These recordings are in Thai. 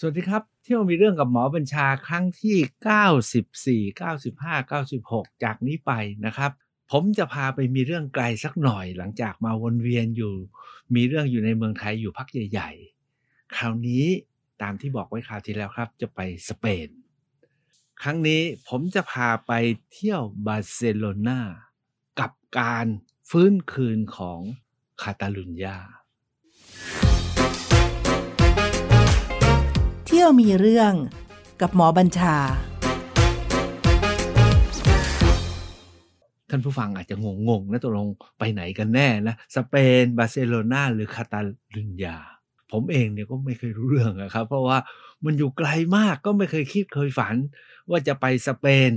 สวัสดีครับ เที่ยวมีเรื่องกับหมอบัญชาครั้งที่ 94 95 96 จากนี้ไปนะครับ ผมจะพาไปมีเรื่องไกลสักหน่อย หลังจากมาวนเวียนอยู่ มีเรื่องอยู่ในเมืองไทยอยู่พักใหญ่ ๆ คราวนี้ตามที่บอกไว้คราวที่แล้วครับ จะไปสเปน ครั้งนี้ผมจะพาไปเที่ยวบาร์เซโลนากับการฟื้นคืนของคาตาลุญญา ยวมีเรื่องกับหมอบัญชา ท่านผู้ฟังอาจจะงงๆนะตกลงไปไหนกันแน่นะ สเปน บาร์เซโลนาหรือคาตาลุญญา ผมเองเนี่ยก็ไม่เคยรู้เรื่องอะครับ เพราะว่ามันอยู่ไกลมากก็ไม่เคยคิดเคยฝัน ว่าจะไปสเปน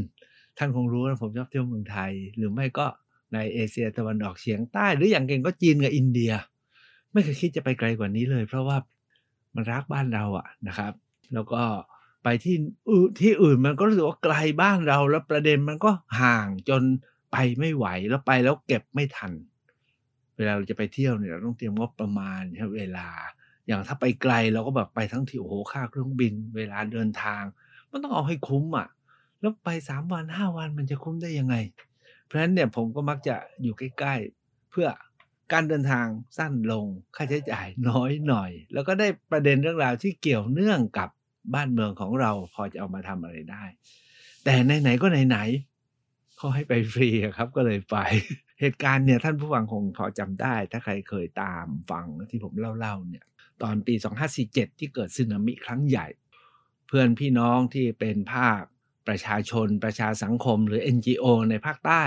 ท่านคงรู้นะผมชอบเที่ยวเมืองไทย หรือไม่ก็ในเอเชียตะวันออกเฉียงใต้หรืออย่างเก่งก็จีนกับอินเดีย ไม่เคยคิดจะไปไกลกว่านี้เลย เพราะว่ามันรักบ้านเราอะนะครับ แล้วก็ไปที่อื่นที่อื่นมันก็รู้สึกว่าไกลบ้านเราแล้วประเด็นมันก็ห่างจนไปไม่ไหวแล้วไปแล้วเก็บไม่ทัน เวลาเราจะไปเที่ยวเนี่ยเราต้องเตรียมงบประมาณใช้เวลา อย่างถ้าไปไกลเราก็แบบไปทั้งที่โอ้โหค่าเครื่องบิน เวลาเดินทาง มันต้องเอาให้คุ้มอะ แล้วไปสามวันห้าวันมันจะคุ้มได้ยังไง เพราะฉะนั้นเนี่ยผมก็มักจะอยู่ใกล้ๆ เพื่อการเดินทางสั้นลงค่าใช้จ่ายน้อยหน่อย แล้วก็ได้ประเด็นเรื่องราวที่เกี่ยวเนื่องกับ บ้านเมืองของเราพอจะเอามาทำอะไรได้ แต่ไหนๆก็ไหนๆเขาให้ไปฟรีครับก็เลยไป เหตุการณ์เนี่ยท่านผู้ฟังคงพอจำได้ ถ้าใครเคยตามฟังที่ผมเล่าๆเนี่ย ตอนปี 2547 ที่เกิดสึนามิครั้งใหญ่ เพื่อนพี่น้องที่เป็นภาคประชาชนประชาสังคมหรือ NGO ในภาคใต้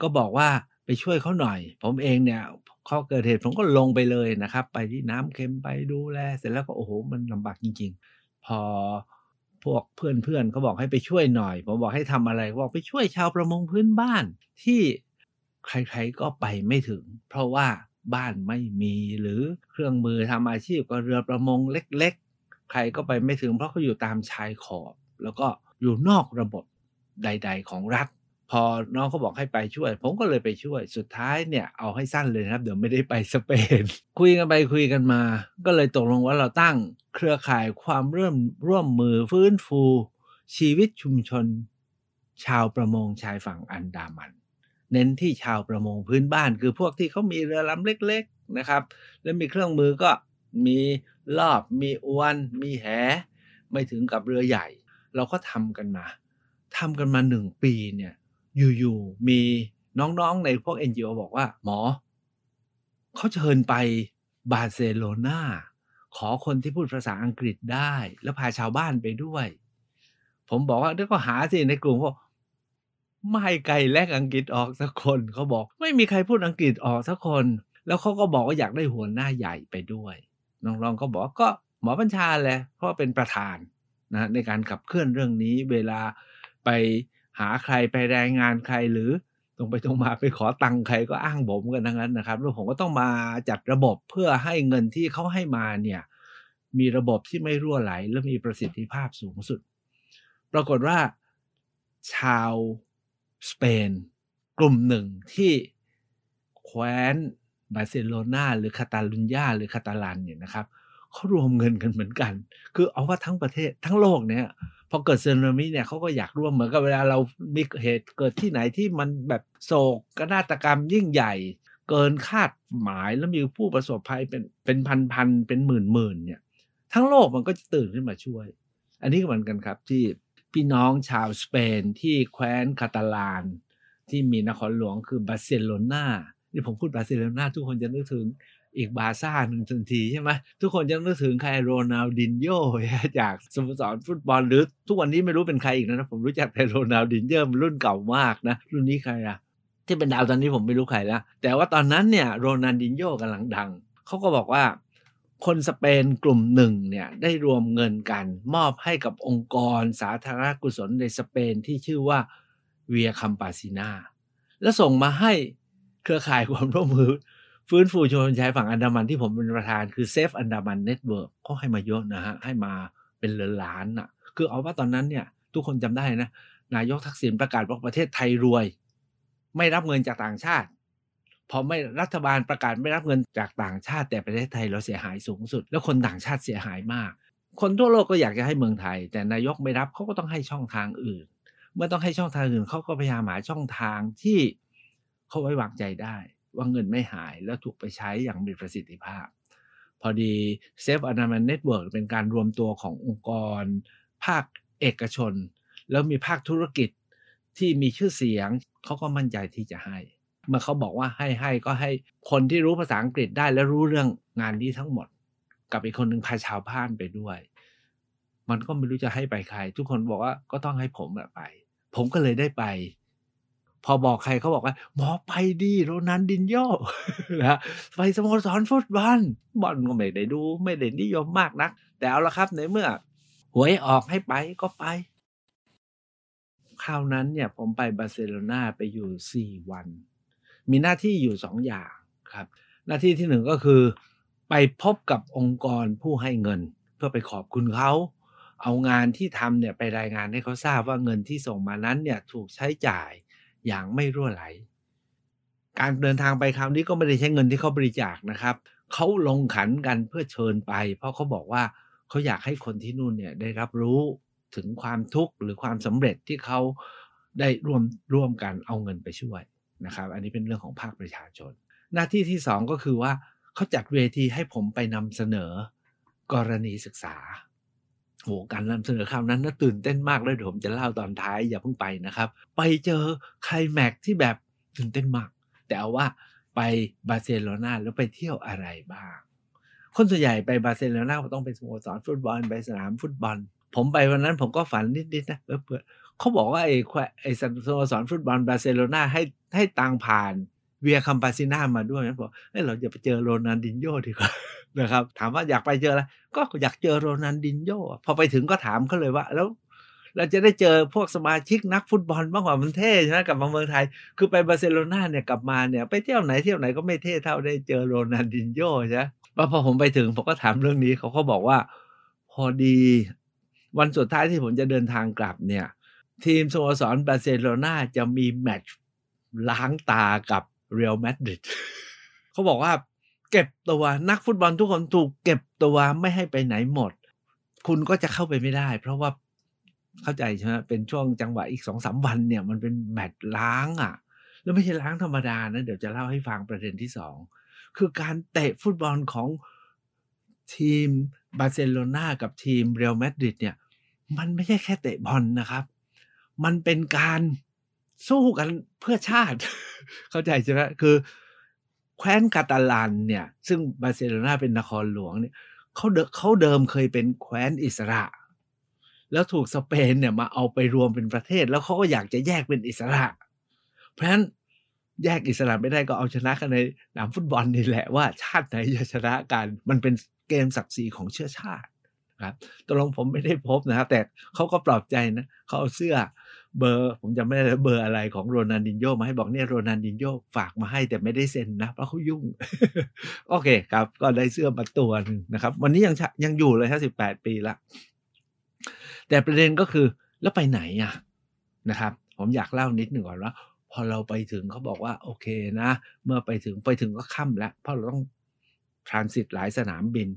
ก็บอกว่าไปช่วยเขาหน่อย ผมเองเนี่ยเขาเกิดเหตุผมก็ลงไปเลยนะครับ ไปที่น้ำเค็มไปดูแล เสร็จแล้วก็โอ้โหมันลำบากจริง ๆ พอพวกเพื่อนๆเขาบอกให้ไปช่วยหน่อย ผมบอกให้ทำอะไรบอกไปช่วยชาวประมงพื้นบ้าน ที่ใครๆก็ไปไม่ถึง เพราะว่าบ้านไม่มีหรือเครื่องมือทำอาชีพก็เรือประมงเล็กๆ ใครก็ไปไม่ถึง เพราะเขาอยู่ตามชายขอบ แล้วก็อยู่นอกระบบใด ๆ ของรัฐ พอน้องเขาบอกให้ไปช่วย ผมก็เลยไปช่วยสุดท้ายเนี่ยเอาให้สั้นเลยนะครับ เดี๋ยวไม่ได้ไปสเปน คุยกันไปคุยกันมา ก็เลยตกลงว่าเราตั้งเครือข่ายความริ่มร่วมมือฟื้นฟู ชีวิตชุมชน ชาวประมงชายฝั่งอันดามัน เน้นที่ชาวประมงพื้นบ้าน คือพวกที่เขามีเรือลำเล็ก ๆนะครับ แล้วมีเครื่องมือก็มีรอบ มีอวน มีแห ไม่ถึงกับเรือใหญ่ เราก็ทำกันมาทำกันมาหนึ่งปีเนี่ย อยู่ๆมีน้องๆในพวก NGO บอกว่า หมอเขาเชิญไปบาร์เซโลนาขอคนที่พูดภาษาอังกฤษได้ แล้วพาชาวบ้านไปด้วย ผมบอกว่าเดี๋ยวก็หาสิในกลุ่มพวกไม่ไกลแลกอังกฤษออกสักคนเขาบอก ไม่มีใครพูดอังกฤษออกสักคน แล้วเขาก็บอกว่าอยากได้หัวหน้าใหญ่ไปด้วยน้องๆก็บอกก็หมอบัญชาแหละเพราะเป็นประธานนะในการขับเคลื่อนเรื่องนี้เวลาไป หาใครไปรายงานใครหรือตรงไปตรงมาไปขอตังค์ใครก็อ้างผมกันทั้งนั้นนะครับแล้วผมก็ต้องมาจัดระบบเพื่อให้เงินที่เขาให้มาเนี่ยมีระบบที่ไม่รั่วไหล และมีประสิทธิภาพสูงสุด ปรากฏว่าชาวสเปน กลุ่มหนึ่งที่แคว้นบาร์เซโลนาหรือคาตาลุญญาหรือคาตาลันเนี่ยนะครับเขารวมเงินกันเหมือนกัน คือเอาว่าทั้งประเทศทั้งโลกเนี่ย อเกิดสึนามิเนี่ยเขาก็อยากร่วมเหมือนกับเวลาเรามีเหตุเกิดที่ไหนที่มันแบบโศกนาฏกรรมยิ่งใหญ่ เกินคาดหมายแล้วมีผู้ประสบภัยเป็นเป็นพันพันเป็นหมื่นหมื่นเนี่ย ทั้งโลกมันก็จะตื่นขึ้นมาช่วย อันนี้ก็เหมือนกันครับที่พี่น้องชาวสเปนที่แคว้นคาตาลาน ที่มีนครหลวงคือบาร์เซโลนาที่ผมพูดบาร์เซโลนาทุกคนจะนึกถึง อีกบาร์ซ่าหนึ่งทันทีใช่ไหมทุกคนจะนึกถึงใครโรนัลดินโญ่จากสโมสรฟุตบอลหรือทุกวันนี้ไม่รู้เป็นใครอีกนะผมรู้จักแต่โรนัลดินโญ่รุ่นเก่ามากนะ รุ่นนี้ใครอะที่เป็นดาวตอนนี้ผมไม่รู้ใครแล้ว แต่ว่าตอนนั้นเนี่ยโรนัลดินโญ่กำลังดัง เขาก็บอกว่าคนสเปนกลุ่มหนึ่งเนี่ยได้รวมเงินกัน มอบให้กับองค์กรสาธารณกุศลในสเปนที่ชื่อว่า Via Campesina แล้วส่งมาให้เครือข่ายความร่วมมือ ฟื้นฟูชุมชนชายฝั่งอันดามันที่ผมเป็นประธานคือ Save Andaman Network เขาให้มาเยอะนะฮะให้มาเป็นเรือนล้านอะ คือเอาว่าตอนนั้นเนี่ย ทุกคนจำได้นะ นายกทักษิณประกาศว่าประเทศไทยรวย ไม่รับเงินจากต่างชาติพอไม่รัฐบาลประกาศไม่รับเงินจากต่างชาติ แต่ประเทศไทยเราเสียหายสูงสุด แล้วคนต่างชาติเสียหายมาก คนทั่วโลกก็อยากจะให้เมืองไทย แต่นายกไม่รับเขาก็ต้องให้ช่องทางอื่น เมื่อต้องให้ช่องทางอื่นเขาก็พยายามหาช่องทางที่เขาไว้วางใจได้ ว่าเงินไม่หายแล้วถูกไปใช้อย่างมีประสิทธิภาพ พอดี Safe a n a m a n Network เป็นการรวมตัวขององค์กร ภาคเอกชน แล้วมีภาคธุรกิจที่มีชื่อเสียงเขาก็มั่นใจที่จะให้ เมื่อเขาบอกว่าให้ให้ก็ให้คนที่รู้ภาษาอังกฤษได้และรู้เรื่องงานนี้ทั้งหมด กับอีกคนหนึ่งพาชาวบ้านไปด้วย มันก็ไม่รู้จะให้ไปใคร ทุกคนบอกว่าก็ต้องให้ผมไป ผมก็เลยได้ไป พอบอกใครเขาบอกว่า หมอไปดีโรนันดินโยนะไปสโมสรฟุตบอลบอลก็ไม่ได้ดู ไม่ได้นิยมมากนัก แต่เอาละครับในเมื่อ หวยออกให้ไปก็ไปคราวนั้นเนี่ยผมไปบาร์เซโลนาไปอยู่ 4 วัน มีหน้าที่อยู่ 2 อย่างครับ หน้าที่ที่หนึ่งก็คือ ไปพบกับองค์กรผู้ให้เงิน เพื่อไปขอบคุณเขาเอางานที่ทำเนี่ยไปรายงานให้เขาทราบว่าเงินที่ส่งมานั้นเนี่ยถูกใช้จ่าย อย่างไม่รั่วไหล การเดินทางไปคราวนี้ก็ไม่ได้ใช้เงินที่เขาบริจาคนะครับเขาลงขันกันเพื่อเชิญไป เพราะเขาบอกว่าเขาอยากให้คนที่นู่นเนี่ยได้รับรู้ถึงความทุกข์หรือความสำเร็จที่เขาได้ร่วมร่วมกันเอาเงินไปช่วยนะครับ อันนี้เป็นเรื่องของภาคประชาชน หน้าที่ที่สองก็คือว่าเขาจัดเวทีให้ผมไปนำเสนอกรณีศึกษา โหการนำเสนอคราวนั้นน่าตื่นเต้นมากเลยเดี๋ยวผมจะเล่าตอนท้ายอย่าเพิ่งไปนะครับ ไปเจอใครแม็กที่แบบตื่นเต้นมาก แต่เอาว่าไปบาร์เซโลนาแล้วไปเที่ยวอะไรบ้าง คนส่วนใหญ่ไปบาร์เซโลนาต้องไปสโมสรฟุตบอลไปสนามฟุตบอล ผมไปวันนั้นผมก็ฝันนิดๆนะเพื่อเขาบอกว่าไอ้ไอ้สโมสรฟุตบอลบาร์เซโลนาให้ให้ตังค์ผ่าน Via Campesina มาด้วยนะบอกเอ้เราจะไปเจอโรนัลดินโญ่ดีกว่า นะครับ ถามว่าอยากไปเจออะไรก็อยากเจอโรนัลดินโญ่พอไปถึงก็ถามเขาเลยว่า แล้วเราจะได้เจอพวกสมาชิกนักฟุตบอลบ้างว่ามันเท่ใช่ไหมกลับมาเมืองไทย คือไปบาร์เซโลนาเนี่ยกลับมาเนี่ยไปเที่ยวไหนเที่ยวไหนก็ไม่เท่เท่าได้เจอโรนันดินโญ่ใช่ไหมพอผมไปถึงผมก็ถามเรื่องนี้เขาก็บอกว่า พอดี วันสุดท้ายที่ผมจะเดินทางกลับเนี่ย ทีมสโมสรบาร์เซโลนาจะมีแมตช์ล้างตากับเรอัลมาดริดเขาบอกว่า เก็บตัวนักฟุตบอลทุกคนถูกเก็บตัวไม่ให้ไปไหนหมด คุณก็จะเข้าไปไม่ได้ เพราะว่าเข้าใจใช่ไหมเป็นช่วงจังหวะอีกสองสามวันเนี่ย มันเป็นแมตช์ล้างอะ่ะ แล้วไม่ใช่ล้างธรรมดานะ เดี๋ยวจะเล่าให้ฟังประเด็นที่สองคือการเตะฟุตบอลของทีมบาร์เซโลนากับทีมเรอัลมาดริดเนี่ย มันไม่ใช่แค่เตะบอลนะครับ มันเป็นการสู้กันเพื่อชาติ เข้าใจใช่ไหมคือ แคว้นกาตาลันเนี่ยซึ่งบาร์เซโลนาเป็นนครหลวงเนี่ยเขาเขาเดิมเคยเป็นแคว้นอิสระ แล้วถูกสเปนเนี่ยมาเอาไปรวมเป็นประเทศ แล้วเขาก็อยากจะแยกเป็นอิสระ เพราะฉะนั้นแยกอิสระไม่ได้ก็เอาชนะกันในนามฟุตบอลนี่แหละว่าชาติไหนจะชนะกัน มันเป็นเกมศักดิ์ศรีของเชื้อชาติครับตกลงผมไม่ได้พบนะครับแต่เขาก็ปลอบใจนะเขาเอาเสื้อ เบอร์ผมจำไม่ได้เบอร์อะไรของโรนันดินโยมาให้บอกเนี่ยโรนันดินโยฝากมาให้แต่ไม่ได้เซ็นนะเพราะเขายุ่ง โอเคครับ ก็ได้เสื้อมาตัวหนึ่งนะครับ วันนี้ยังยังอยู่เลยห้าสิบแปดปีละแต่ประเด็นก็คือแล้วไปไหนอะนะครับ ผมอยากเล่านิดหนึ่งก่อนว่าพอเราไปถึงเขาบอกว่าโอเคนะ เมื่อไปถึงไปถึงก็ค่ำแล้วเพราะเราต้องทรานสิตหลายสนามบิน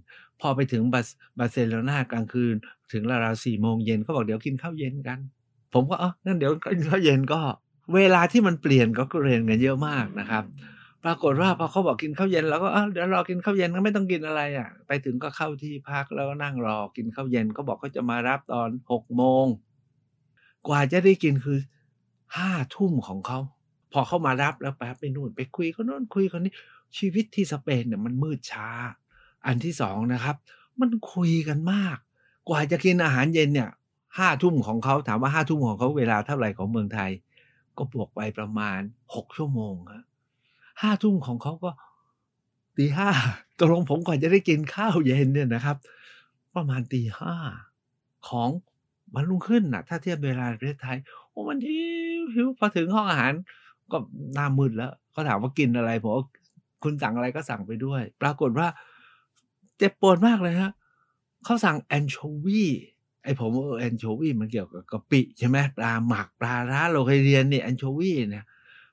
พอไปถึงบาบาร์เซโลนากลางคืน ถึงราวๆสี่โมงเย็นเขาบอกเดี๋ยวกินข้าวเย็นกัน ผมก็เออนั่นเดี๋ยวกินข้าวเย็นก็ เวลาที่มันเปลี่ยนก็เรียนกันเยอะมากนะครับ ปรากฏว่าพอเขาบอกกินข้าวเย็นเราก็เออเดี๋ยวรอกินข้าวเย็นก็ไม่ต้องกินอะไรอะ ไปถึงก็เข้าที่พักแล้วก็นั่งรอกินข้าวเย็นก็บอกเขาจะมารับตอนหกโมงกว่าจะได้กินคือห้าทุ่มของเขาพอเขามารับแล้วแป๊บไปนู่นไปคุยคนโน้นคุยคนนี้ ชีวิตที่สเปนเนี่ยมันมืดช้า อันที่สองนะครับ มันคุยกันมาก กว่าจะกินอาหารเย็นเนี่ย ห้าทุ่มของเขาถามว่าห้าทุ่มของเขาเวลาเท่าไหร่ของเมืองไทย ก็บวกไปประมาณหกชั่วโมงฮะห้าทุ่มของเขาก็ตีห้าตกลงผมก่อนจะได้กินข้าวเย็นเนี่ยนะครับ ประมาณตีห้าของวันรุ่งขึ้นนะถ้าเทียบเวลาประเทศไทยโอ้มันหิวหิวพอถึงห้องอาหาร ก็หน้ามืดแล้วเขาถามว่ากินอะไรผมคุณสั่งอะไรก็สั่งไปด้วย ปรากฏว่าเจ็บปวดมากเลยฮะเขาสั่งแอนโชวี ไอ้ผมว่าแอนโชวีมันเกี่ยวกับกะปิใช่ไหมปลาหมักปลาร้าเราเคยเรียนเนี่ยแอนโชวีเนี่ย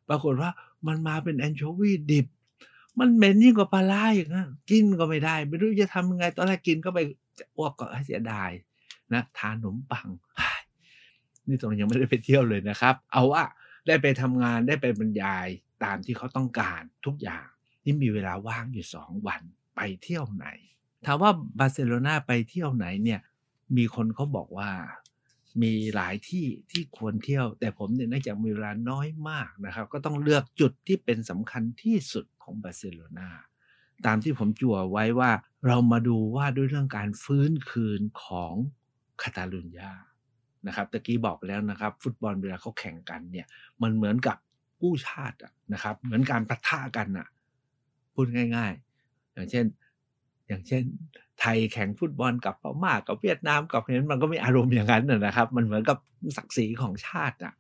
ปรากฏว่ามันมาเป็นแอนโชวีดิบ มันเหม็นยิ่งกว่าปลาล่าอย่างนั้นกินก็ไม่ได้ ไม่รู้จะทำยังไง ตอนแรกกินก็ไปอ้วกก็เสียดายนะทานขนมปัง นี่ตรงยังไม่ได้ไปเที่ยวเลยนะครับ เอาว่าได้ไปทำงานได้ไปบรรยายตามที่เขาต้องการทุกอย่างนี่มีเวลาว่างอยู่สองวันไปเที่ยวไหนถามว่าบาร์เซโลนาไปเที่ยวไหนเนี่ย มีคนเขาบอกว่ามีหลายที่ที่ควรเที่ยว แต่ผมเนี่ยเนื่องจากมีเวลาน้อยมากนะครับ ก็ต้องเลือกจุดที่เป็นสำคัญที่สุดของบาร์เซโลนาตามที่ผมจั่วไว้ว่าเรามาดูว่าด้วยเรื่องการฟื้นคืนของคาตาลุญญานะครับตะกี้บอกแล้วนะครับ ฟุตบอลเวลาเขาแข่งกันเนี่ย มันเหมือนกับกู้ชาตินะครับ เหมือนการปะทะกันอะพูดง่าย ๆ อย่างเช่น อย่างเช่น ไทยแข่งฟุตบอลกับพม่ากกับเวียดนามกับเห็นมันก็มีอารมณ์อย่างนั้นนะครับ มันเหมือนกับศักดิ์ศรีของชาติอะ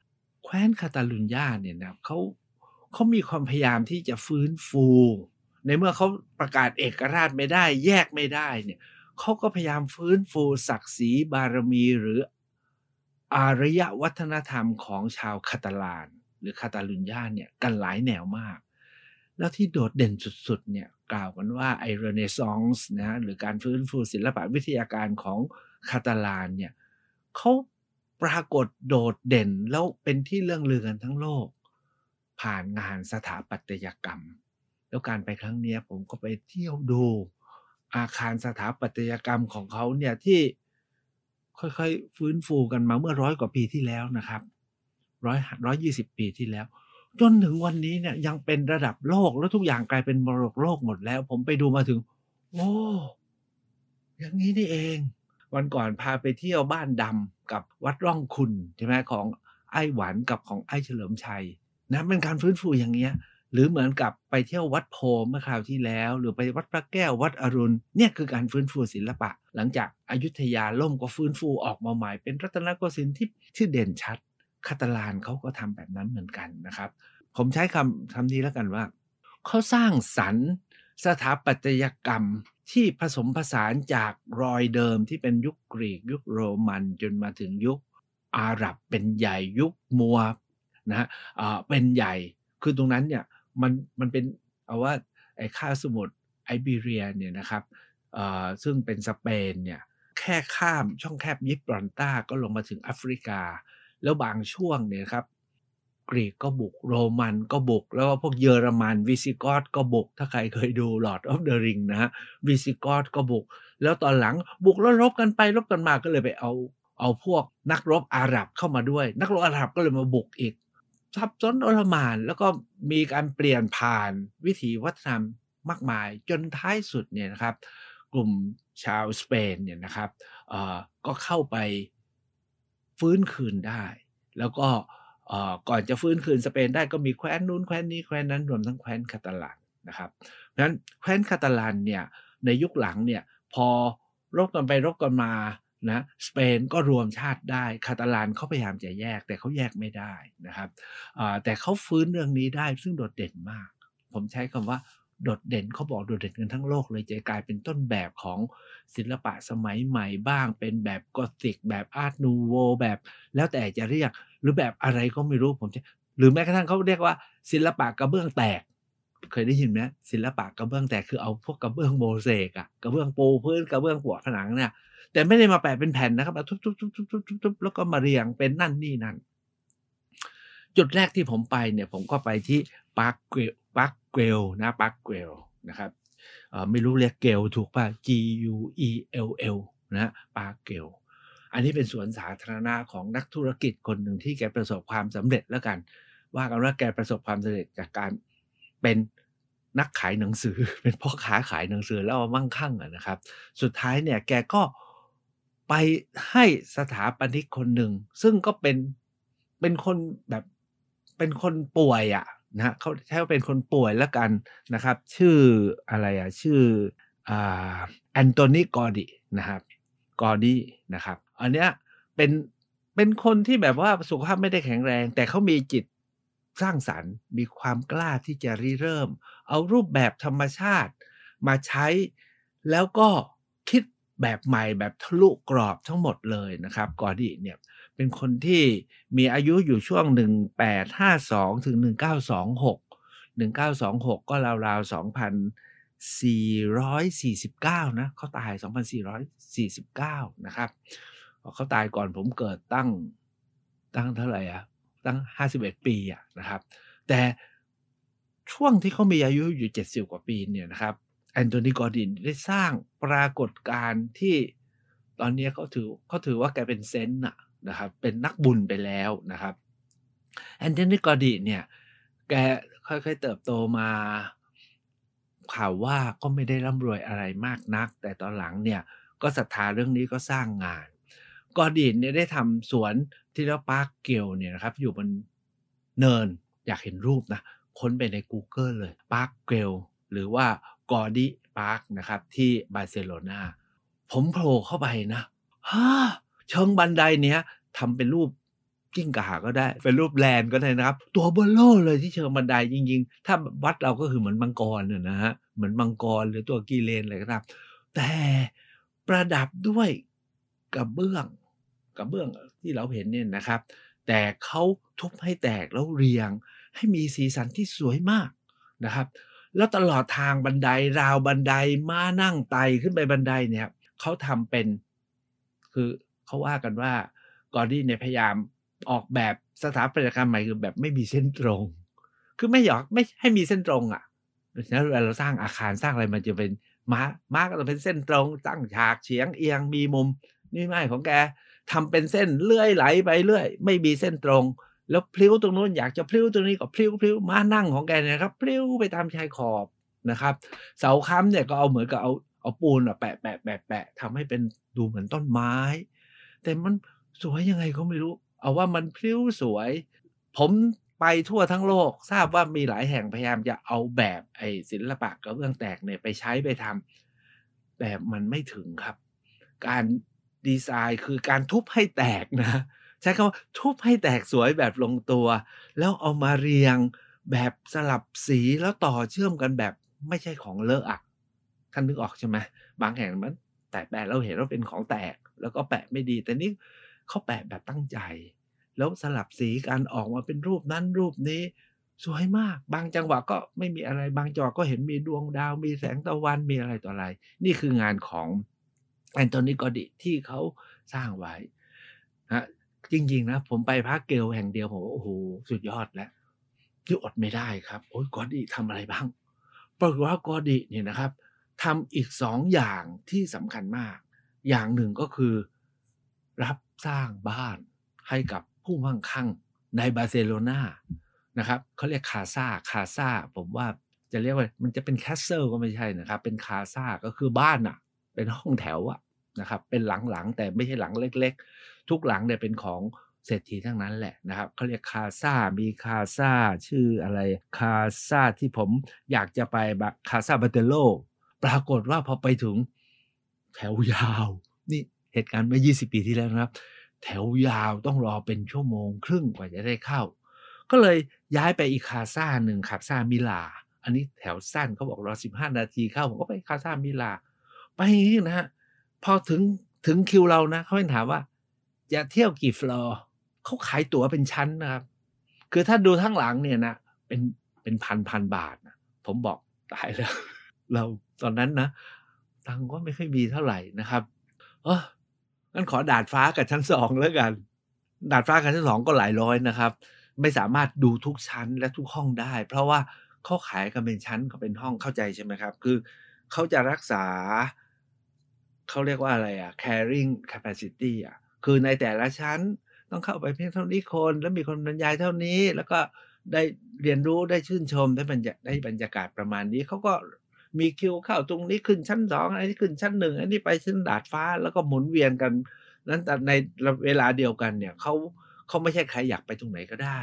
แคว้นคาตาลุญญาเนี่ยนะเขาเขามีความพยายามที่จะฟื้นฟู ในเมื่อเขาประกาศเอกราชไม่ได้ แยกไม่ได้เนี่ยเขาก็พยายามฟื้นฟูศักดิ์ศรีบารมีหรืออารยวัฒนธรรมของชาวคาตาลาน หรือคาตาลุญญาเนี่ยกันหลายแนวมาก แล้วที่โดดเด่นสุดๆเนี่ย กล่าวกันว่าไอเรเนซองส์นะหรือการฟื้นฟูศิลปะวิทยาการของคาตาลานเนี่ยเขาปรากฏโดดเด่นแล้วเป็นที่เรื่องลือกันทั้งโลก ผ่านงานสถาปัตยกรรม แล้วการไปครั้งนี้ผมก็ไปเที่ยวดูอาคารสถาปัตยกรรมของเขาเนี่ยที่ค่อยๆ ฟื้นฟูกันมาเมื่อร้อยกว่าปีที่แล้วนะครับร้อยร้อยยี่สิบปีที่แล้ว จนถึงวันนี้เนี่ยยังเป็นระดับโลกแล้วทุกอย่างกลายเป็นมรดกโลกหมดแล้ว ผมไปดูมาถึง โอ้อย่างนี้นี่เอง วันก่อนพาไปเที่ยวบ้านดำกับวัดร่องคุณใช่ไหมของไอ้หวันกับของไอ้เฉลิมชัยนะเป็นการฟื้นฟูอย่างเงี้ย หรือเหมือนกับไปเที่ยววัดโพเมื่อคราวที่แล้ว หรือไปวัดพระแก้ววัดอรุณเนี่ยคือการฟื้นฟูศิลปะ หลังจากอายุทยาล่มก็ฟื้นฟูออกมาใหม่เป็นรัตนโกสินทร์ที่ที่เด่นชัด คาตาลานเขาก็ทำแบบนั้นเหมือนกันนะครับ ผมใช้คำคำนี้แล้วกันว่าเขาสร้างสรรค์สถาปัตยกรรมที่ผสมผสานจากรอยเดิมที่เป็นยุคกรีกยุคโรมันจนมาถึงยุคอาหรับเป็นใหญ่ยุคมัวนะฮะเป็นใหญ่คือตรงนั้นเนี่ยมันมันเป็นเอาว่าไอ้ข้าสมุทรไอเบีเรียเนี่ยนะครับซึ่งเป็นสเปนเนี่ยแค่ข้ามช่องแคบยิบรอนตาก็ลงมาถึงแอฟริกา แล้วบางช่วงเนี่ยครับกรีกก็บุกโรมันก็บุก แล้วก็พวกเยอรมันวิสิกอตก็บุก ถ้าใครเคยดู Lord of the Ring นะฮะวิสิกอตก็บุก แล้วตอนหลังบุกแล้วรบกันไปรบกันมาก็เลยไปเอา เอาพวกนักรบอาหรับเข้ามาด้วย นักรบอาหรับก็เลยมาบุกอีกซับซ้อนอลมานแล้วก็มีการเปลี่ยนผ่านวิถีวัฒนธรรมมากมาย จนท้ายสุดเนี่ยนะครับ กลุ่มชาวสเปนเนี่ยนะครับก็เข้าไป ฟื้นคืนได้ แล้วก็ก่อนจะฟื้นคืนสเปนได้ก็มีแคว้นนู้นแคว้นนี้แคว้นนั้นรวมทั้งแคว้นคาตาลันนะครับ เพราะฉะนั้นแคว้นคาตาลันเนี่ยในยุคหลังเนี่ยพอรบกันไปรบกันมานะสเปนก็รวมชาติได้คาตาลันเขาพยายามจะแยกแต่เขาแยกไม่ได้นะครับแต่เขาฟื้นเรื่องนี้ได้ซึ่งโดดเด่นมาก ผมใช้คำว่า โดดเด่นเขาบอกโดดเด่นกันทั้งโลกเลยจะกลายเป็นต้นแบบของศิลปะสมัยใหม่บ้าง เป็นแบบกอธิก แบบอาร์ตนูโวแบบ แล้วแต่จะเรียกหรือแบบอะไรก็ไม่รู้ผมจะหรือแม้กระทั่งเขาเรียกว่า ศิลปะกระเบื้องแตก เคยได้ยินไหมศิลปะกระเบื้องแตกคือเอาพวกกระเบื้องโมเสกอะกระเบื้องปูพื้นกระเบื้องปวผนังเนี่ยแต่ไม่ได้มาแปะเป็นแผ่นนะครับทุบทุบทุบทุบทุบทุบแล้วก็มาเรียงเป็นนั่นนี่นั่นจุดแรกที่ผมไปเนี่ยผมก็ไปที่ปาร์ค เกล์นะปาร์คเกลนะครับไม่รู้เรียกเกลถูกป่ะ G U E L L นะปาเกลอันนี้เป็นสวนสาธารณะของนักธุรกิจคนหนึ่งที่แกประสบความสำเร็จแล้วกัน ว่ากันว่าแกประสบความสำเร็จจากการเป็นนักขายหนังสือ เป็นพ่อค้าขายหนังสือแล้วมั่งคั่งนะครับ สุดท้ายเนี่ยแกก็ไปให้สถาปนิกคนหนึ่ง ซึ่งก็เป็นเป็นคนแบบเป็นคนป่วยอะ่ะ นะเขาใช้ว่าเป็นคนป่วยแล้วกันนะครับ ชื่ออะไรอะชื่ออ่าแอนโทนีกอร์ดีนะครับกอร์ดีนะครับ อันเนี้ยเป็นเป็นคนที่แบบว่าสุขภาพไม่ได้แข็งแรง แต่เขามีจิตสร้างสรรค์ มีความกล้าที่จะริเริ่ม เอารูปแบบธรรมชาติมาใช้ แล้วก็คิดแบบใหม่แบบทะลุกรอบทั้งหมดเลยนะครับกอร์ดีเนี่ย เป็นคนที่มีอายุอยู่ช่วง 1852 ถึง 1926 1926 ก็ราวๆ 2449 นะเขาตาย 2449 นะครับเขาตายก่อนผมเกิดตั้งตั้งเท่าไหร่อะตั้ง 51 ปีอะนะครับ แต่ช่วงที่เขามีอายุอยู่ 70 กว่าปีเนี่ยนะครับแอนโทนีกอร์ดินได้สร้างปรากฏการณ์ที่ตอนนี้เขาถือเขาถือว่าแกเป็น saint อะ นะครับเป็นนักบุญไปแล้วนะครับแอนโทนีกอดินเนี่ยแกค่อยๆเติบโตมาข่าวว่าก็ไม่ได้ร่ำรวยอะไรมากนัก แต่ตอนหลังเนี่ยก็ศรัทธาเรื่องนี้ก็สร้างงานกอดินเนี่ยได้ทำสวนที่เรียก Park Güell เนี่ยนะครับอยู่บนเนินอยากเห็นรูปนะค้นไปใน Google เลย Park Güell หรือว่า Gaudí Park นะครับที่บาร์เซโลนาผมโผล่เข้าไปนะฮ่า เชิงบันไดเนี้ยทำเป็นรูปกิ้งก่าก็ได้ เป็นรูปแลนก็ได้นะครับ ตัวเบ้อเร่อเลยที่เชิงบันไดจริง ๆ ถ้าวัดเราก็คือเหมือนมังกรเนี่ยนะฮะเหมือนมังกรหรือตัวกิเลนอะไรก็ตามแต่ประดับด้วยกระเบื้องกระเบื้องที่เราเห็นเนี่ยนะครับ แต่เขาทุบให้แตกแล้วเรียง ให้มีสีสันที่สวยมากนะครับ แล้วตลอดทางบันไดราวบันไดม้านั่งไต่ขึ้นไปบันไดเนี่ยเขาทำเป็นคือ เขาว่ากันว่ากอร์ดี้เนี่ยพยายามออกแบบสถาปัตยกรรมใหม่คือแบบไม่มีเส้นตรง คือไม่อยากไม่ให้มีเส้นตรงอะฉะนั้นเวลาเราสร้างอาคารสร้างอะไรมันจะเป็นม้าม้าก็จะเป็นเส้นตรงตั้งฉากเฉียงเอียงมีมุม นี่ไม่ของแกทำเป็นเส้นเลื่อยไหลไปเรื่อย ไม่มีเส้นตรง แล้วพลิ้วตรงนู้นอยากจะพลิ้วตรงนี้ก็พลิ้วพลิ้วม้านั่งของแกเนี่ยครับพลิ้วไปตามชายขอบนะครับ เสาค้ำเนี่ยก็เอาเหมือนกับเอาเอาปูนแปะแปะแปะแปะทำให้เป็นดูเหมือนต้นไม้ แต่มันสวยยังไงก็ไม่รู้ เอาว่ามันพลิ้วสวย ผมไปทั่วทั้งโลกทราบว่ามีหลายแห่งพยายามจะเอาแบบไอ้ศิลปะกระเบื้องแตกเนี่ยไปใช้ไปทำแต่มันไม่ถึงครับ การดีไซน์คือการทุบให้แตกนะ ใช้คำว่าทุบให้แตกสวยแบบลงตัว แล้วเอามาเรียงแบบสลับสีแล้วต่อเชื่อมกันแบบไม่ใช่ของเลอะอะท่านนึกออกใช่ไหมบางแห่งมัน แตกแปะเราเห็นว่าเป็นของแตก แล้วก็แปะไม่ดี แต่นี่เขาแปะแบบตั้งใจ แล้วสลับสีการออกมาเป็นรูปนั้นรูปนี้ สวยมาก บางจังหวะก็ไม่มีอะไรบางจังหวะก็เห็นมีดวงดาว มีแสงตะวันมีอะไรต่ออะไร นี่คืองานของแอนโทนีกอดิที่เขาสร้างไว้ฮะจริง ๆ นะ ผมไปพักเกลแห่งเดียวผมว่าโอ้โหสุดยอดแล้วที่อดไม่ได้ครับ โอ้ยกอดิทำอะไรบ้างปรากฏว่ากอดิเนี่ยนะครับ ทำอีกสองอย่างที่สำคัญมาก อย่างหนึ่งก็คือ รับสร้างบ้านให้กับผู้มั่งคั่งในบาร์เซโลนานะครับเขาเรียก casa casa ผมว่าจะเรียกว่ามันจะเป็น castle ก็ไม่ใช่นะครับ เป็น casa ก็คือบ้านอะเป็นห้องแถวอะนะครับ เป็นหลังๆ แต่ไม่ใช่หลังเล็ก ๆ ทุกหลังเนี่ยเป็นของเศรษฐีทั้งนั้นแหละนะครับเขาเรียก casa มี casa ชื่ออะไร casa ที่ผมอยากจะไป Casa Batlló ปรากฏว่าพอไปถึงแถวยาว นี่เหตุการณ์เมื่อ 20 ปีที่แล้วนะครับ แถวยาวต้องรอเป็นชั่วโมงครึ่งกว่าจะได้เข้า ก็เลยย้ายไปอีก casa หนึ่ง Casa Milà อันนี้แถวสั้นเขาบอกรอ 15 นาทีเข้าผมก็ไป Casa Milà ไปนี่นะฮะพอถึงถึงคิวเรานะเขาถามว่า จะเที่ยวกี่ฟลอร์เขาขายตั๋วเป็นชั้นนะครับ คือถ้าดูทั้งหลังเนี่ยนะเป็นเป็นพันพันบาทนะผมบอกตายแล้ว เราตอนนั้นนะตังก็ไม่ค่อยมีเท่าไหร่นะครับเอองั้นขอดาดฟ้ากับชั้นสองแล้วกัน ดาดฟ้ากับชั้นสองก็หลายร้อยนะครับ ไม่สามารถดูทุกชั้นและทุกห้องได้ เพราะว่าเขาขายกันเป็นชั้นเขาเป็นห้องเข้าใจใช่ไหมครับ คือเขาจะรักษาเขาเรียกว่าอะไรอะ carrying capacity อะคือในแต่ละชั้นต้องเข้าไปเพียงเท่านี้คน แล้วมีคนบรรยายเท่านี้ แล้วก็ได้เรียนรู้ได้ชื่นชมได้บรรยได้บรรยากาศประมาณนี้เขาก็ มีคิวเข้าตรงนี้ขึ้นชั้นสองอันนี้ขึ้นชั้นหนึ่งอันนี้ไปชั้นดาดฟ้าแล้วก็หมุนเวียนกัน นั้นแต่ในเวลาเดียวกันเนี่ยเขาเขาไม่ใช่ใครอยากไปตรงไหนก็ได้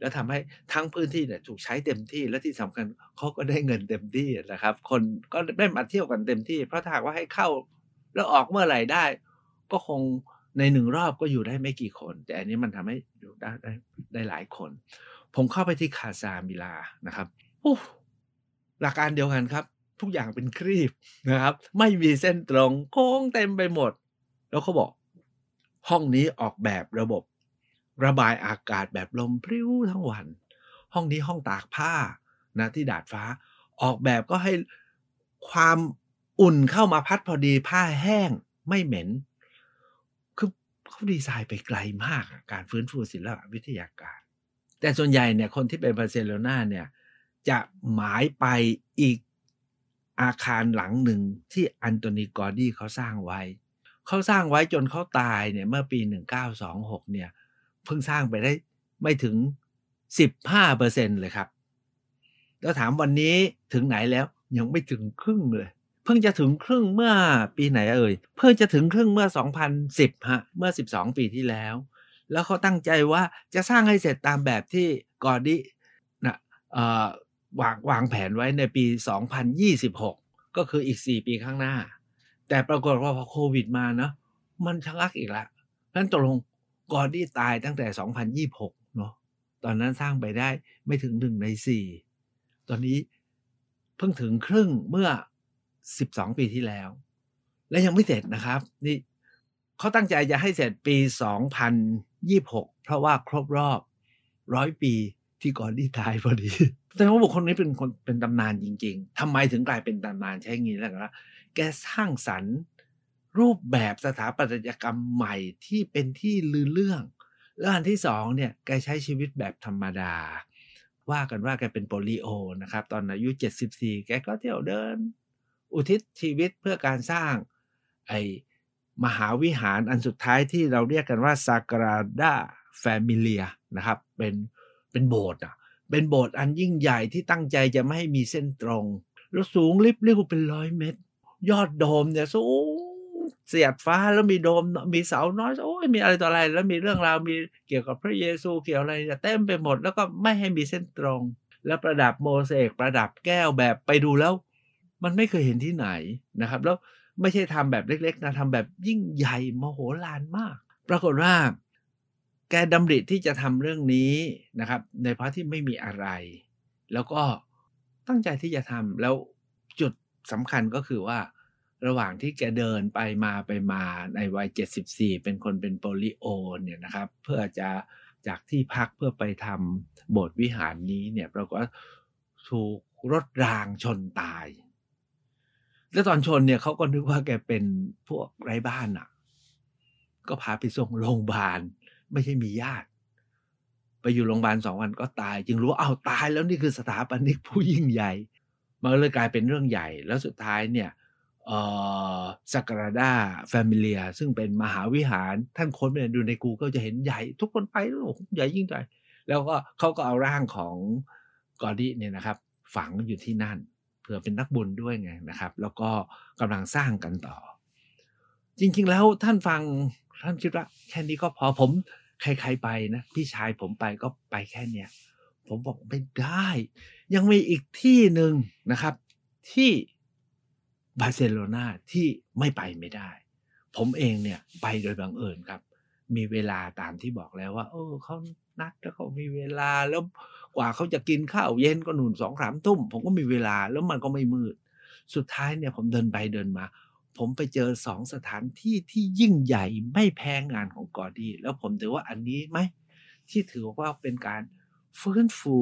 แล้วทำให้ทั้งพื้นที่เนี่ยถูกใช้เต็มที่และที่สำคัญเขาก็ได้เงินเต็มที่นะครับ คนก็ได้มาเที่ยวกันเต็มที่ เพราะถ้าว่าให้เข้าแล้วออกเมื่อไหร่ได้ ก็คงในหนึ่งรอบก็อยู่ได้ไม่กี่คน แต่อันนี้มันทำให้อยู่ได้ได้ได้หลายคน ผมเข้าไปที่คาซามิลานะครับโอ้หลักการเดียวกันครับ ทุกอย่างเป็นครีบนะครับ ไม่มีเส้นตรงโค้งเต็มไปหมด แล้วเขาบอก ห้องนี้ออกแบบระบบ ระบายอากาศแบบลมพริ้วทั้งวัน ห้องนี้ห้องตากผ้านะที่ดาดฟ้า ออกแบบก็ให้ความอุ่นเข้ามาพัดพอดีผ้าแห้งไม่เหม็น คือเขาดีไซน์ไปไกลมากการฟื้นฟูศิลปวิทยาการ แต่ส่วนใหญ่เนี่ยคนที่เป็นบาร์เซโลนาเนี่ยจะหมายไปอีก อาคารหลังหนึ่งที่อันโตนีกอร์ดีเขาสร้างไว้ เขาสร้างไว้จนเขาตายเนี่ยเมื่อปี 1926 เนี่ย เพิ่งสร้างไปได้ไม่ถึง 15เปอร์เซ็นเลยครับ แล้วถามวันนี้ถึงไหนแล้วยังไม่ถึงครึ่งเลย เพิ่งจะถึงครึ่งเมื่อปีไหนเอ่ย เพิ่งจะถึงครึ่งเมื่อ 2010 ฮะ เมื่อ 12 ปีที่แล้ว แล้วเขาตั้งใจว่าจะสร้างให้เสร็จตามแบบที่กอร์ดีนะเอ่อ วางวางแผนไว้ในปี 2026 ก็คืออีก 4 ปีข้างหน้า แต่ปรากฏว่าพอโควิดมาเนาะมันชะงักอีกแล้วนั้นตกลงกอดี้ตายตั้งแต่ 2026 เนาะตอนนั้นสร้างไปได้ไม่ถึงหนึ่งในสี่ตอนนี้เพิ่งถึงครึ่งเมื่อ 12 ปีที่แล้ว และยังไม่เสร็จนะครับ นี่เขาตั้งใจจะให้เสร็จปี 2026 เพราะว่าครบรอบร้อยปีที่กอร์ดี้ตายพอดี แต่ว่าบุคคลนี้เป็นคนเป็นตำนานจริง ๆทำไมถึงกลายเป็นตำนานใช้งี้แล้วกันแกสร้างสรรค์รูปแบบสถาปัตยกรรมใหม่ที่เป็นที่ลือเรื่อง แล้วอันที่สองเนี่ยแกใช้ชีวิตแบบธรรมดา ว่ากันว่าแกเป็นโปลิโอนะครับ ตอนอายุ 74 แกก็เที่ยวเดิน อุทิศชีวิตเพื่อการสร้างไอมหาวิหารอันสุดท้ายที่เราเรียกกันว่าซากราดาแฟมิเลียนะครับ เป็นเป็นโบสถ์อะ เป็นโบสถ์อันยิ่งใหญ่ที่ตั้งใจจะไม่ให้มีเส้นตรง แล้วสูงลิบเรียกว่าเป็นร้อยเมตร ยอดโดมเนี่ยสูงเสียดฟ้าแล้วมีโดมมีเสาน้อยโอ้ยมีอะไรต่ออะไร แล้วมีเรื่องราวมีเกี่ยวกับพระเยซูเกี่ยวอะไรเต็มไปหมด แล้วก็ไม่ให้มีเส้นตรง แล้วประดับโมเสกประดับแก้วแบบไปดูแล้ว มันไม่เคยเห็นที่ไหนนะครับ แล้วไม่ใช่ทำแบบเล็ก ๆ นะทำแบบยิ่งใหญ่มโหฬารมาก ปรากฏว่า แกดำริที่จะทำเรื่องนี้นะครับ ในพระที่ไม่มีอะไร แล้วก็ตั้งใจที่จะทำแล้วจุดสำคัญก็คือว่า ระหว่างที่แกเดินไปมาไปมาในวัย 74 เป็นคนเป็นโปลิโอเนี่ยนะครับ เพื่อจะจากที่พักเพื่อไปทำโบสถ์วิหารนี้เนี่ยปรากฏถูกรถรางชนตาย แล้วตอนชนเนี่ยเขาก็นึกว่าแกเป็นพวกไร้บ้านอะ ก็พาไปส่งโรงพยาบาล ไม่ใช่มีญาติ ไปอยู่โรงพยาบาลสองวันก็ตาย จึงรู้ว่าเอาตายแล้วนี่คือสถาปนิกผู้ยิ่งใหญ่ มันเลยกลายเป็นเรื่องใหญ่ แล้วสุดท้ายเนี่ยสักราดาแฟมิเลีย ซึ่งเป็นมหาวิหาร ท่านค้นไปดูในกูก็จะเห็นใหญ่ ทุกคนไปโอ้ใหญ่ยิ่งใหญ่ แล้วก็เขาก็เอาร่างของกอดีเนี่ยนะครับ ฝังอยู่ที่นั่นเพื่อเป็นนักบุญด้วยไงนะครับ แล้วก็กำลังสร้างกันต่อ จริงๆแล้วท่านฟัง ท่านคิดว่าแค่นี้ก็พอผมใครๆไปนะพี่ชายผมไปก็ไปแค่เนี้ยผมบอกไม่ได้ ยังมีอีกที่หนึ่งนะครับ ที่บาร์เซโลนาที่ไม่ไปไม่ได้ ผมเองเนี่ยไปโดยบังเอิญครับ มีเวลาตามที่บอกแล้วว่า เออเขานัดแล้วเขามีเวลาแล้วกว่าเขาจะกินข้าวเย็นก็หนุนสองสามทุ่ม ผมก็มีเวลาแล้วมันก็ไม่มืด สุดท้ายเนี่ยผมเดินไปเดินมา ผมไปเจอสองสถานที่ที่ยิ่งใหญ่ไม่แพ้งานของกอดีแล้วผมถือว่าอันนี้ไหมที่ถือว่าเป็นการฟื้นฟู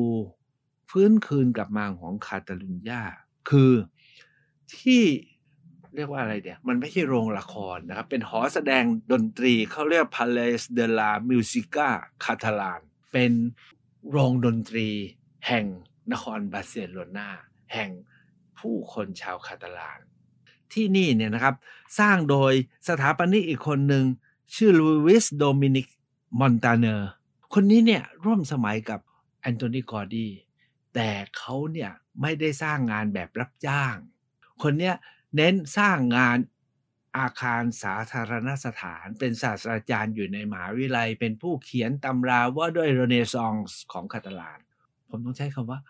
ฟื้นคืนกลับมาของคาตาลุญญาคือที่เรียกว่าอะไรเดี๋ยมันไม่ใช่โรงละครนะครับ เป็นหอแสดงดนตรีเขาเรียก Palace de la Musica Catalan เป็นโรงดนตรีแห่งนครบาร์เซโลนาแห่งผู้คนชาวคาตาลาน ที่นี่เนี่ยนะครับสร้างโดยสถาปนิกอีกคนหนึ่งชื่อลูวิสโดมินิกมอนตาเนอร์คนนี้เนี่ยร่วมสมัยกับแอนโทนีกอร์ดีแต่เขาเนี่ยไม่ได้สร้างงานแบบรับจ้าง คนเนี้ยเน้นสร้างงานอาคารสาธารณสถาน เป็นศาสตราจารย์อยู่ในมหาวิทยาลัย เป็นผู้เขียนตำราว่าด้วยเรเนซองส์ของคาตาลาน ผมต้องใช้คำว่า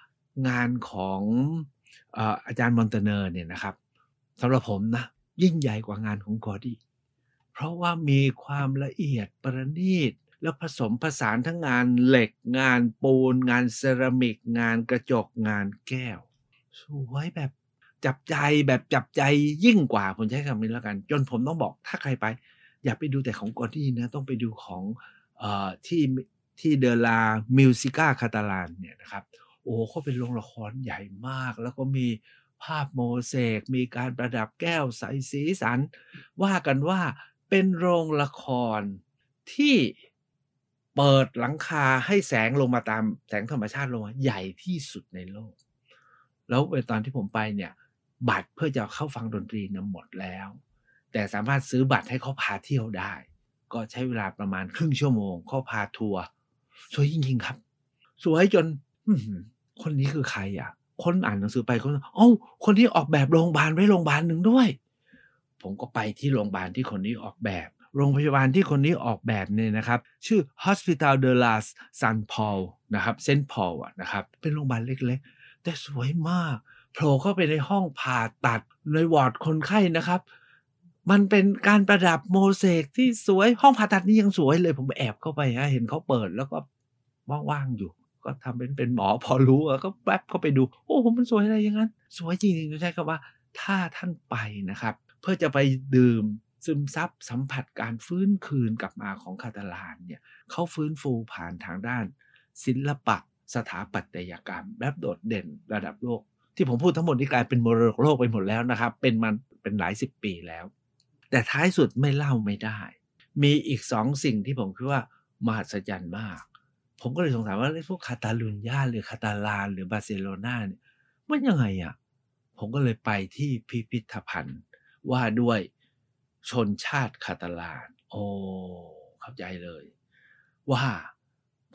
งานของอาจารย์มอนเตเนอร์เนี่ยนะครับ สำหรับผมนะยิ่งใหญ่กว่างานของกอดีเพราะว่ามีความละเอียดประณีต แล้วผสมผสานทั้งงานเหล็ก งานปูน งานเซรามิก งานกระจกงานแก้ว สวยแบบจับใจแบบจับใจยิ่งกว่าผมใช้คำนี้แล้วกัน จนผมต้องบอกถ้าใครไป อย่าไปดูแต่ของกอดี้นะ ต้องไปดูของอที่ที่เดลามิวสิก้าคาตาลานเนี่ยนะครับ โอ้เขาเป็นโรงละครใหญ่มากแล้วก็มี ภาพโมเสกมีการประดับแก้วใสสีสัน ว่ากันว่าเป็นโรงละครที่เปิดหลังคาให้แสงลงมาตามแสงธรรมชาติลงมาใหญ่ที่สุดในโลก แล้วตอนที่ผมไปเนี่ย บัตรเพื่อจะเข้าฟังดนตรีนะหมดแล้ว แต่สามารถซื้อบัตรให้เขาพาเที่ยวได้ ก็ใช้เวลาประมาณครึ่งชั่วโมงเขาพาทัวร์สวยจริงๆครับ สวยจนคนนี้คือใครอะ คนอ่านหนังสือไปคนเอ้าคนที่ออกแบบโรงพยาบาลไว้โรงพยาบาลหนึ่งด้วย ผมก็ไปที่โรงพยาบาลที่คนนี้ออกแบบ โรงพยาบาลที่คนนี้ออกแบบเนี่ยนะครับ ชื่อ Hospital de las San Paul นะครับเซนต์พอลนะครับ เป็นโรงพยาบาลเล็กๆ แต่สวยมากโผล่เข้าไปในห้องผ่าตัดในวอร์ดคนไข้นะครับ มันเป็นการประดับโมเสกที่สวยห้องผ่าตัดนี่ยังสวยเลยผมแอบเข้าไปฮะเห็นเขาเปิดแล้วก็ว่างๆอยู่ ก็ทำเป็นเป็นหมอพอรู้ก็แป๊บเข้าไปดู โอ้โหมันสวยอะไรอย่างนั้น สวยจริงๆใช่ครับว่าถ้าท่านไปนะครับ เพื่อจะไปดื่มซึมซับสัมผัสการฟื้นคืนกลับมาของคาตาลานเนี่ยเขาฟื้นฟูผ่านทางด้าน ศิลปะสถาปัตยกรรม แบบโดดเด่นระดับโลก ที่ผมพูดทั้งหมดนี่กลายเป็นมรดกโลกไปหมดแล้วนะครับ เป็นมันเป็นหลายสิบปีแล้ว แต่ท้ายสุดไม่เล่าไม่ได้ มีอีกสองสิ่งที่ผมคิดว่ามหัศจรรย์มาก ผมก็เลยสงสัยว่าพวกคาตาลุญญาหรือคาตาลานหรือบาร์เซโลนาเนี่ยมันยังไงอะ่ะ ผมก็เลยไปที่พิพิธภัณฑ์ ว่าด้วยชนชาติคาตาลาน โอ้เข้าใจเลย ว่า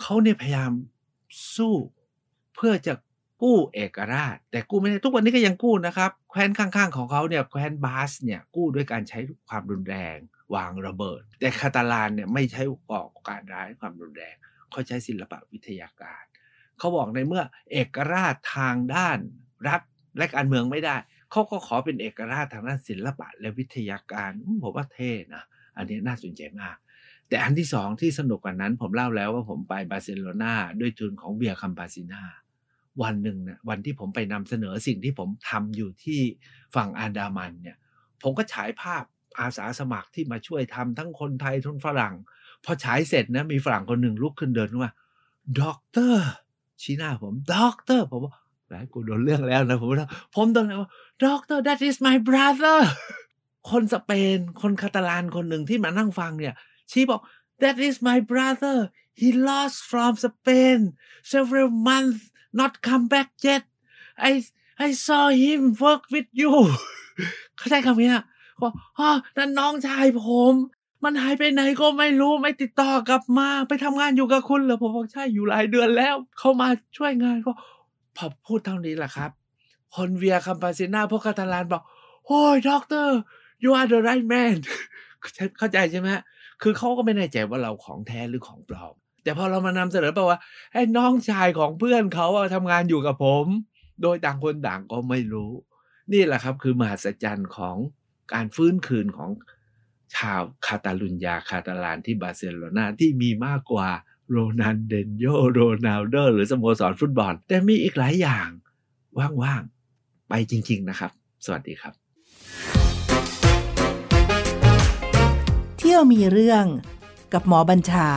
เขาเนี่ยพยายามสู้เพื่อจะกู้เอกราช แต่กู้ไม่ได้ทุกวันนี้ก็ยังกู้นะครับ แคว้นข้างๆของเขาเนี่ยแคว้นบาสเนี่ยกู้ด้วยการใช้ความรุนแรง วางระเบิด แต่คาตาลานเนี่ยไม่ใช้ก่อการร้ายความรุนแรง เขาใช้ศิลปะวิทยาการ เขาบอกในเมื่อเอกราชทางด้านรัฐและการเมืองไม่ได้ เขาก็ขอเป็นเอกราชทางด้านศิลปะและวิทยาการผมว่าเท่นะอันนี้น่าสนใจมาก แต่อันที่สองที่สนุกกว่านั้น ผมเล่าแล้วว่าผมไปบาร์เซโลนาด้วยทุนของเบียร์คัมปาซินาวันหนึ่งนะวันที่ผมไปนำเสนอสิ่งที่ผมทำอยู่ที่ฝั่งอันดามันเนี่ย ผมก็ฉายภาพอาสาสมัครที่มาช่วยทำทั้งคนไทยทั้งฝรั่ง พอฉายเสร็จนะมีฝรั่งคนหนึ่งลุกขึ้นยืนว่าด็อกเตอร์ชี้หน้าผมด็อกเตอร์ผมว่าแล้วกูโดนเรื่องแล้วนะผมว่าผมตอนนั้นว่าด็อกเตอร์ that is my brother คนสเปน คนคาตาลานคนหนึ่งที่มานั่งฟังเนี่ย ชี้บอก that is my brother he lost from Spain several months not come back yet I I saw him work with you เข้าใจคำนี้บอกอ๋อนั่นน้องชายผม มันหายไปไหนก็ไม่รู้ไม่ติดต่อกลับมา ไปทำงานอยู่กับคุณเหรอผมบอกใช่อยู่หลายเดือนแล้ว เขามาช่วยงานก็พอพูดเท่านี้แหละครับ คนเวียคัมปาซิน่าพวกคาตาลานบอกโอ้ยด็อกเตอร์ you are the right man เข้าใจใช่ไหมคือเขาก็ไม่แน่ใจว่าเราของแท้หรือของปลอม แต่พอเรามานำเสนอไปว่าไอ้น้องชายของเพื่อนเขาอะทำงานอยู่กับผม โดยต่างคนต่างก็ไม่รู้ นี่แหละครับ คือมหัศจรรย์ของการฟื้นคืนของ ชาวคาตาลุญญาคาตาลานที่บาร์เซโลนาที่มีมากกว่าโรนันเดนโยโรนัลโดหรือสโมสรฟุตบอล แต่มีอีกหลายอย่าง ว่างๆ ไปจริง ๆ นะครับ สวัสดีครับ เที่ยวมีเรื่องกับหมอบัญชา